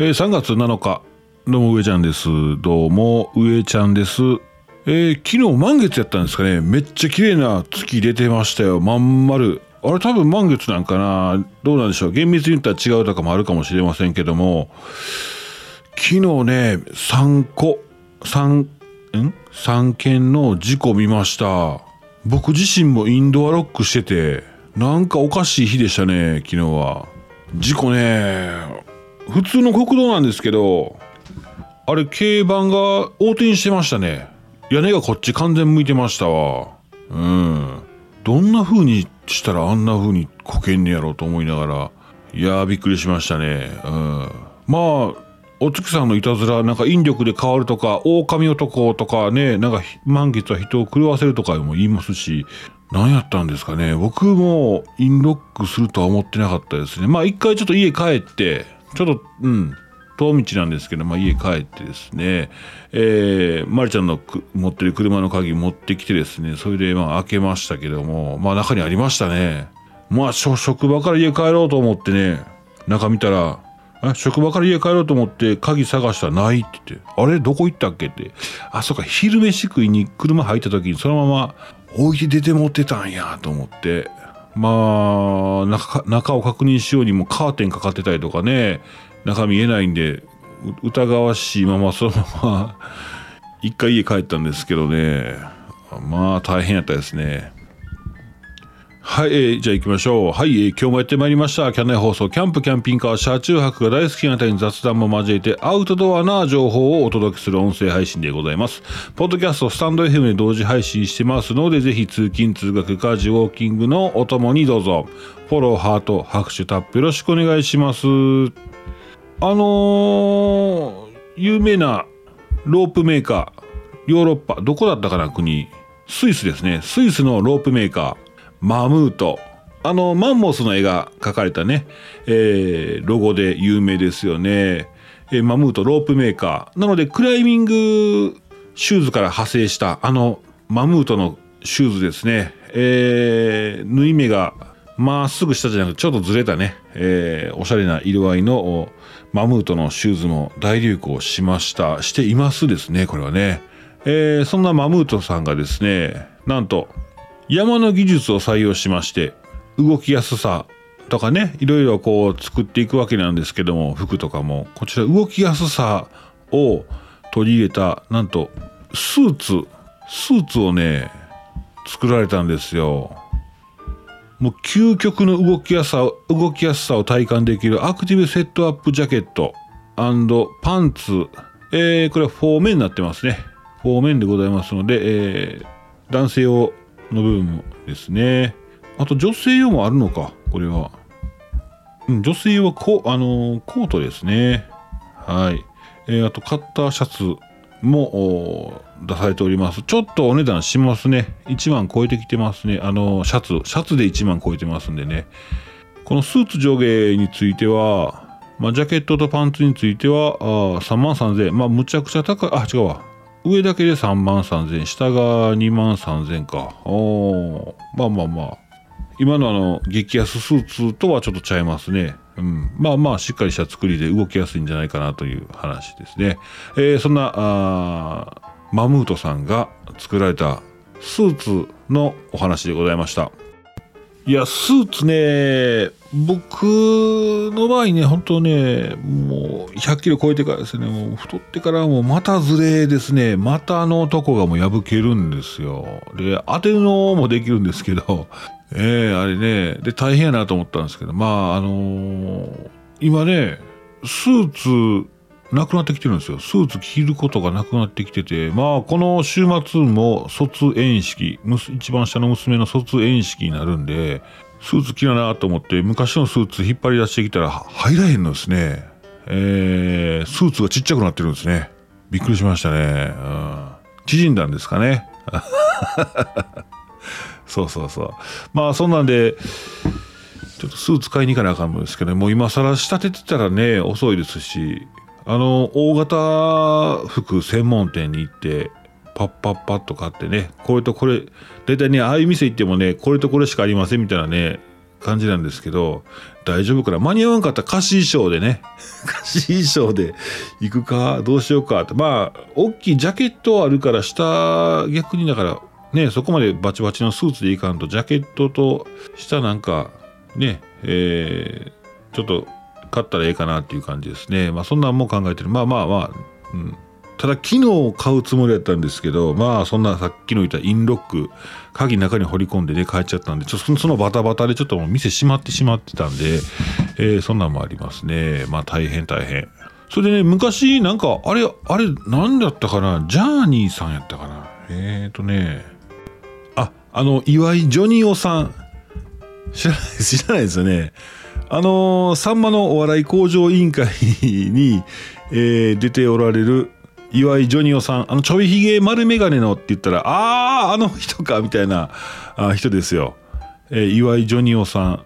えー、3月7日、どうも上ちゃんです。どうも上ちゃんです。えー、昨日満月やったんですかね。めっちゃ綺麗な月出てましたよ。まん丸。あれ多分満月なんかなどうなんでしょう。厳密に言ったら違うとかもあるかもしれませんけども、昨日ね、3個、3、ん ?3 件の事故見ました。僕自身もインドアロックしてて、なんかおかしい日でしたね、昨日は。事故ね、普通の国道なんですけど、あれ、軽バンが横転してましたね。屋根がこっち完全向いてましたわ。うん。どんな風にしたらあんな風にこけんねやろうと思いながら、いやーびっくりしましたね。うん。まあ、お月さんのいたずら、なんか引力で変わるとか、狼男とかね、なんか満月は人を狂わせるとかも言いますし、何やったんですかね。僕もインロックするとは思ってなかったですね。まあ一回ちょっと家帰って、ちょっと、うん、遠道なんですけど、まあ、家帰ってですね、えー、まりちゃんの持ってる車の鍵持ってきてですね、それでまあ開けましたけども、まあ中にありましたね。まあ職場から家帰ろうと思ってね、中見たら、職場から家帰ろうと思って鍵探したらないって言って、あれ？どこ行ったっけって。あ、そっか、昼飯食いに車入った時にそのまま置いて出て持ってたんやと思って、まあ中、中を確認しようにもカーテンかかってたりとかね、中見えないんで疑わしいままそのまま一回家帰ったんですけどね。まあ大変やったですね。はい、えー、じゃあ行きましょう。はい、えー、今日もやってまいりました。キャンナイ放送、キャンプ、キャンピングカー、車中泊が大好きな方に雑談も交えて、アウトドアな情報をお届けする音声配信でございます。ポッドキャスト、スタンド FM で同時配信してますので、ぜひ通勤、通学、家事、ウォーキングのお供にどうぞ。フォロー、ハート、拍手、タップよろしくお願いします。あのー、有名なロープメーカー、ヨーロッパ、どこだったかな国、スイスですね。スイスのロープメーカー、マムート。あの、マンモスの絵が描かれたね、えー、ロゴで有名ですよね。えー、マムートロープメーカー。なので、クライミングシューズから派生した、あの、マムートのシューズですね。えー、縫い目がまっすぐ下じゃなくてちょっとずれたね、えー、おしゃれな色合いのマムートのシューズも大流行しました。していますですね、これはね。えー、そんなマムートさんがですね、なんと山の技術を採用しまして、動きやすさとかね、いろいろこう作っていくわけなんですけども、服とかも、こちら動きやすさを取り入れた、なんと、スーツ、スーツをね、作られたんですよ。もう究極の動きやすさ動きやすさを体感できるアクティブセットアップジャケットパンツ、えー、これは4面になってますね。4面でございますので、えー、男性用の部分もですね。あと女性用もあるのか、これは。うん、女性用はコ,、あのー、コートですね。はい。えー、あとカッターシャツも出されております。ちょっとお値段しますね。1万超えてきてますね。あの、シャツ、シャツで1万超えてますんでね。このスーツ上下については、まあ、ジャケットとパンツについては、あ3万3000円。まあ、むちゃくちゃ高い。あ、違うわ。上だけで3万3000円。下が2万3000円か。おまあまあまあ。今のあの、激安スーツとはちょっとちゃいますね。うん、まあまあしっかりした作りで動きやすいんじゃないかなという話ですね。えー、そんなマムートさんが作られたスーツのお話でございました。いや、スーツね、僕の場合ね、本当ね、もう100キロ超えてからですね、もう太ってからもうまたずれですね、またあの男がもう破けるんですよ。で、当てるのもできるんですけど、ええー、あれね、で、大変やなと思ったんですけど、まあ、あのー、今ね、スーツ、なくなってきてるんですよ。スーツ着ることがなくなってきてて、まあ、この週末も卒園式、一番下の娘の卒園式になるんで、スーツ着ななと思って、昔のスーツ引っ張り出してきたら入らへんのですね。えー、スーツがちっちゃくなってるんですね。びっくりしましたね。うん、縮んだんですかね。そうそうそう。まあそんなんで、ちょっとスーツ買いに行かなあかんのですけど、もう今更仕立ててたらね、遅いですし、あの、大型服専門店に行って、パッパッパッと買ってね、これとこれ、大体ね、ああいう店行ってもね、これとこれしかありませんみたいなね、感じなんですけど、大丈夫かな？間に合わんかったら貸し衣装でね、貸し衣装で行くか、どうしようかって。まあ、大きいジャケットあるから、下、逆にだから、ね、そこまでバチバチのスーツでいかんと、ジャケットと下なんか、ね、えー、ちょっと買ったらええかなっていう感じですね。まあ、そんなんも考えてる。まあまあまあ、うん。ただ昨日買うつもりだったんですけど、まあそんなさっきの言ったインロック、鍵中に掘り込んでね、帰っちゃったんで、ちょそのバタバタでちょっともう店閉まってしまってたんで、えー、そんなんもありますね。まあ大変大変。それでね、昔なんか、あれ、あれ、何だったかな？ジャーニーさんやったかな？えっ、ー、とね、あ、あの、岩井ジョニオさん。知らない、知らないですよね。あのー、さんまのお笑い向上委員会に、えー、出ておられる岩井ジョニオさん、あのちょびひげ丸眼鏡のって言ったら、ああ、あの人か、みたいなあ人ですよ。えー、岩井ジョニオさん。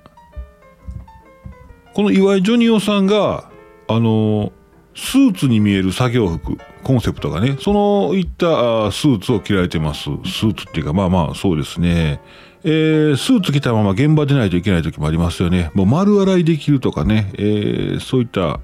この岩井ジョニオさんが、あのー、スーツに見える作業服、コンセプトがね、そのいったスーツを着られてます。スーツっていうか、まあまあ、そうですね。えー、スーツ着たまま現場出ないといけない時もありますよね。もう丸洗いできるとかね、えー、そういった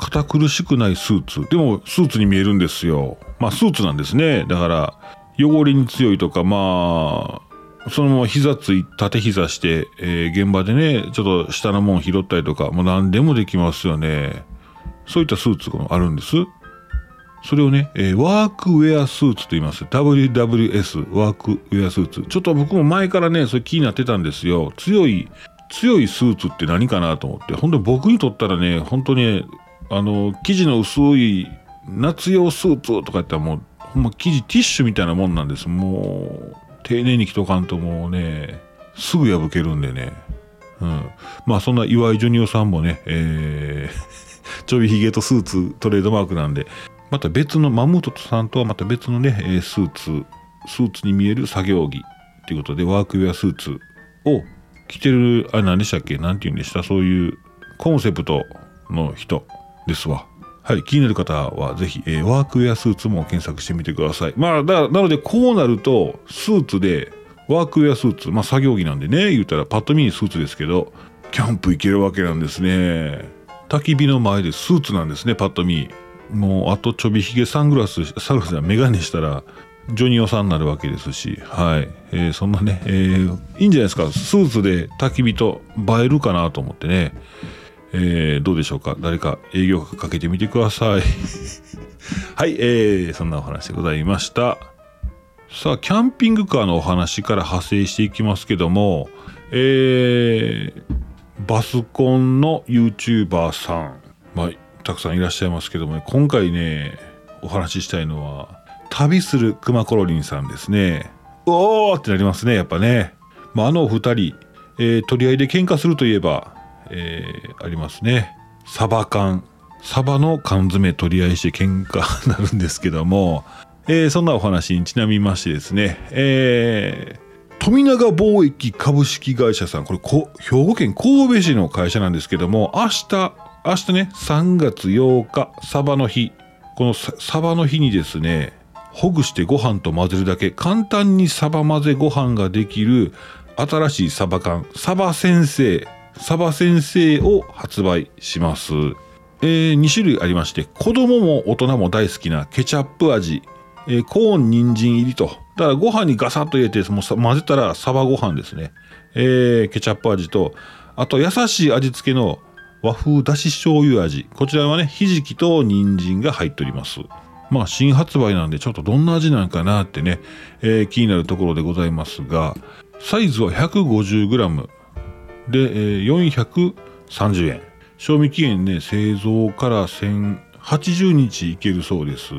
堅苦しくないスーツ。でもスーツに見えるんですよ。まあスーツなんですね。だから汚れに強いとか、まあ、そのまま膝つい、縦膝して、えー、現場でね、ちょっと下のもん拾ったりとか、もう何でもできますよね。そういったスーツがあるんです。それをね、えー、ワークウェアスーツと言います。WWS、ワークウェアスーツ。ちょっと僕も前からね、それ気になってたんですよ。強い、強いスーツって何かなと思って。本当に僕にとったらね、本当に、あの、生地の薄い夏用スーツとか言ったらもう、ほんま生地ティッシュみたいなもんなんです。もう、丁寧に着とかんともうね、すぐ破けるんでね。うん。まあそんな岩井ジョニオさんもね、えー、ちょびひげとスーツトレードマークなんで、また別の、 Mammut さんとはまた別のね、スーツ、スーツに見える作業着ということで、ワークウェアスーツを着てる、あれ何でしたっけ？何て言うんでした？そういうコンセプトの人ですわ。はい、気になる方はぜひ、えー、ワークウェアスーツも検索してみてください。まあ、だなのでこうなると、スーツで、ワークウェアスーツ、まあ作業着なんでね、言うたらパッと見にスーツですけど、キャンプ行けるわけなんですね。焚き火の前でスーツなんですね、パッと見。もうあとちょびひげサングラスサングラスはメガネしたらジョニオさんになるわけですし、はい。えー、そんなね、えー、いいんじゃないですか。スーツで焚き火と映えるかなと思ってね。えー、どうでしょうか？誰か営業かけてみてください。はい、えー、そんなお話でございました。さあ、キャンピングカーのお話から派生していきますけども、えー、バスコンの YouTuber さん、まあ、たくさんいらっしゃいますけども、ね、今回ね、お話ししたいのは、旅する熊コロリンさんですね。おーってなりますね、やっぱね。まあ、あのお二人、えー、取り合いで喧嘩するといえば、えー、ありますね。サバ缶。サバの缶詰取り合いして喧嘩になるんですけども、えー、そんなお話にちなみましてですね、えー、富永貿易株式会社さん、これ兵庫県神戸市の会社なんですけども、明日、明日ね、3月8日、サバの日。このサバの日にですね、ほぐしてご飯と混ぜるだけ、簡単にサバ混ぜご飯ができる新しいサバ缶、サバ先生、サバ先生を発売します。えー、2種類ありまして、子供も大人も大好きなケチャップ味、えー、コーン人参入りと。だからご飯にガサッと入れて、もう混ぜたらサバご飯ですね。えー、ケチャップ味と、あと優しい味付けの和風だし醤油味。こちらはね、ひじきと人参が入っております。まあ、新発売なんで、ちょっとどんな味なんかなってね、えー、気になるところでございますが、サイズは 150g で、えー、430円。賞味期限ね、製造から1080日いけるそうです。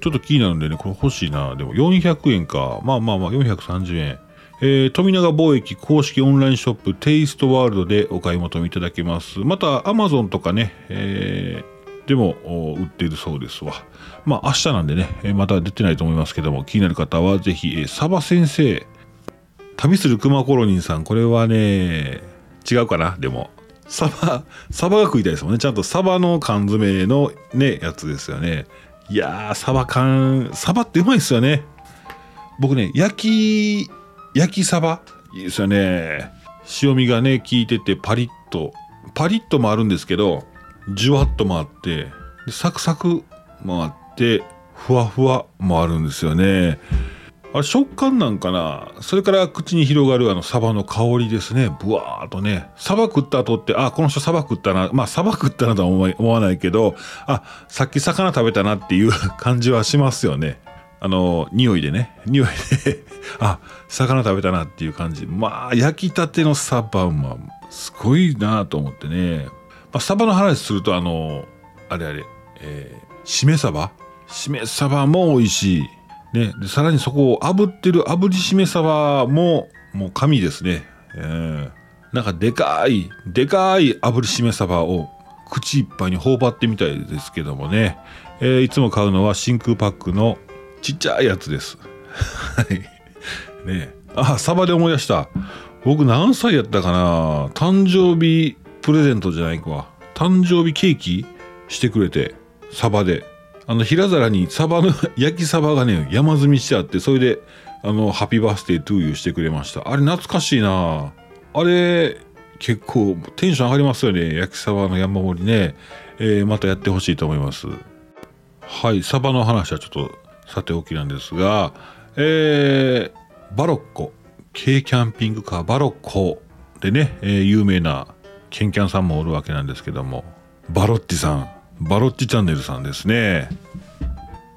ちょっと気になるんでね、これ欲しいな。でも400円か。まあまあまあ、430円。えー、富永貿易公式オンラインショップテイストワールドでお買い求めいただけます。また、アマゾンとかね、えー、でも売っているそうですわ。まあ、明日なんでね、また出てないと思いますけども、気になる方はぜひ、サバ先生、旅する熊コロニンさん、これはね、違うかな？でも。サバ、サバが食いたいですもんね。ちゃんとサバの缶詰のね、やつですよね。いやー、サバ缶、サバってうまいっすよね。僕ね、焼き焼きサバいいですよね塩味がね効いててパリッとパリッともあるんですけどジュワッともあってサクサクもあってふわふわもあるんですよねあれ食感なんかな？それから口に広がるあのサバの香りですね。ブワーっとね。サバ食った後ってあこの人サバ食ったな。まあサバ食ったなとは思わないけどあさっき魚食べたなっていう 感じはしますよね。あの匂いでね。匂いで。あ魚食べたなっていう感じ。まあ焼きたてのサバはすごいなと思ってね、まあ、サバの話するとあのあれあれ、えー、しめサバしめサバも美味しい。ね、でさらにそこを炙ってる炙りしめ鯖ももう神ですね、えー、なんかでかいでかい炙りしめ鯖を口いっぱいに頬張ってみたいですけどもね、えー、いつも買うのは真空パックのちっちゃいやつです。はい。ね。あサバで思い出した。僕何歳やったかな。誕生日プレゼントじゃないか。誕生日ケーキしてくれてサバで。あの平皿にサバの 焼きサバがね山積みしてあってそれであのハッピーバースデートゥーユーしてくれました。あれ懐かしいな。あれ結構テンション上がりますよね。焼きサバの山盛りね、えー、またやってほしいと思います。はいサバの話はちょっとさておきなんですがえー、バロッコ。軽キャンピングカーバロッコでね、えー、有名なケンキャンさんもおるわけなんですけどもバロッティさん。バロッチチャンネルさんですね。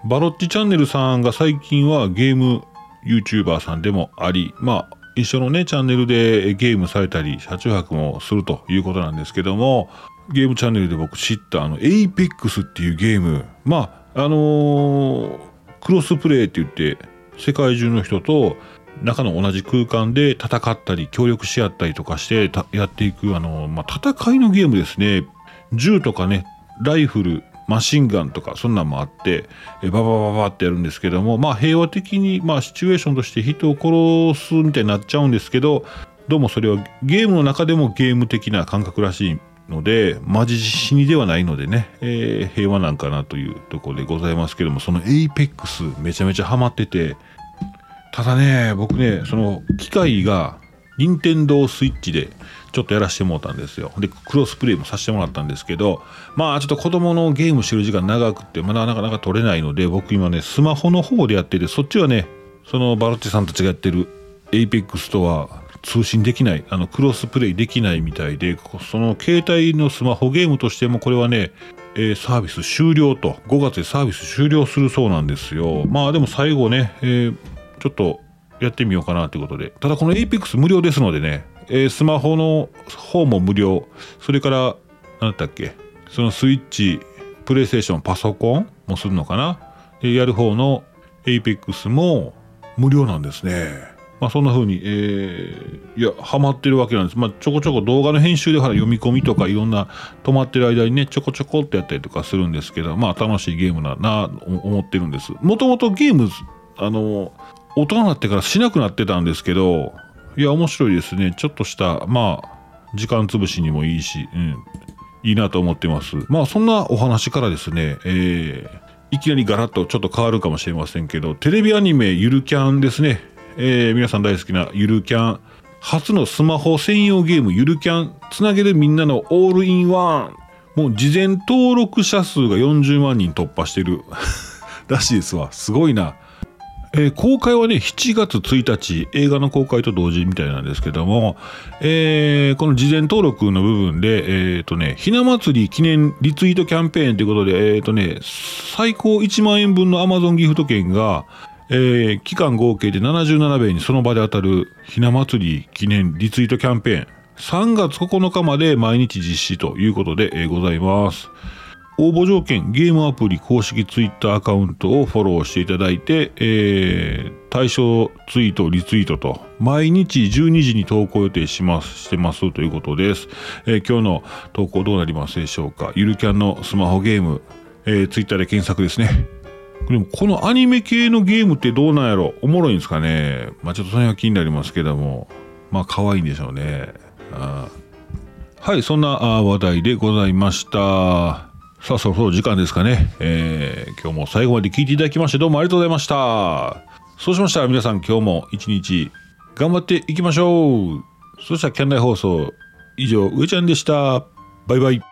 バロッチチャンネルさんが最近はゲーム YouTuber さんでもあり、まあ、一緒のね、チャンネルでゲームされたり、車中泊もするということなんですけども、ゲームチャンネルで僕知ったあの、Apex っていうゲーム、まあ、あのー、クロスプレイって言って、世界中の人と中の同じ空間で戦ったり、協力し合ったりとかしてやっていく、あのー、まあ、戦いのゲームですね。銃とかね、ライフルマシンガンとかそんなんもあってえババババってやるんですけどもまあ平和的にまあシチュエーションとして人を殺すみたいになっちゃうんですけどどうもそれはゲームの中でもゲーム的な感覚らしいのでマジ死にではないのでね、えー、平和なんかなというところでございますけどもその Apex めちゃめちゃハマっててただね僕ねその機械が任天堂スイッチでちょっとやらしてもらったんですよ。で、クロスプレイもさせてもらったんですけど、まあちょっと子供のゲームしてる時間長くて、まだなかなか取れないので、僕今ね、スマホの方でやってて、そっちはね、そのバロッチさんたちがやってる APEX とは通信できない、あの、クロスプレイできないみたいで、その携帯のスマホゲームとしてもこれはね、えー、サービス終了と、5月でサービス終了するそうなんですよ。まあでも最後ね、えー、ちょっとやってみようかなということで。ただこの APEX 無料ですのでね、えー、スマホの方も無料。それから、何だったっけそのスイッチ、プレイステーション、パソコンもするのかなでやる方の APEX も無料なんですね。まあそんな風に、えー、いや、ハマってるわけなんです。まあちょこちょこ動画の編集でほら読み込みとかいろんな止まってる間にね、ちょこちょこってやったりとかするんですけど、まあ楽しいゲームだな、思ってるんです。もともとゲーム、あの、大人になってからしなくなってたんですけど、いや、面白いですね。ちょっとした、まあ、時間潰しにもいいし、うん、いいなと思ってます。まあ、そんなお話からですね、えー、いきなりガラッとちょっと変わるかもしれませんけど、テレビアニメゆるキャンですね。えー、皆さん大好きなゆるキャン。初のスマホ専用ゲームゆるキャン。つなげるみんなのオールインワン。もう事前登録者数が40万人突破してる らしいですわ。すごいな。えー、公開はね、7月1日、映画の公開と同時みたいなんですけども、えー、この事前登録の部分で、えっ、ー、とね、ひな祭り記念リツイートキャンペーンということで、えっ、とね、最高1万円分の Amazon ギフト券が、え期間合計で77名にその場で当たるひな祭り記念リツイートキャンペーン、3月9日まで毎日実施ということで、えございます。応募条件、ゲームアプリ公式ツイッターアカウントをフォローしていただいて、えー、対象ツイート、リツイートと、毎日12時に投稿予定します、してますということです。えー、今日の投稿どうなりますでしょうか？ゆるキャンのスマホゲーム、えー、ツイッターで検索ですね。でもこのアニメ系のゲームってどうなんやろ？おもろいんですかね？まあちょっとその辺は気になりますけども、まあ可愛いんでしょうね。あはい、そんな話題でございました。さあ、そろそろ時間ですかね。えー、今日も最後まで聞いていただきましてどうもありがとうございました。そうしましたら皆さん今日も一日頑張っていきましょうそしたら県内放送以上上ちゃんでしたバイバイ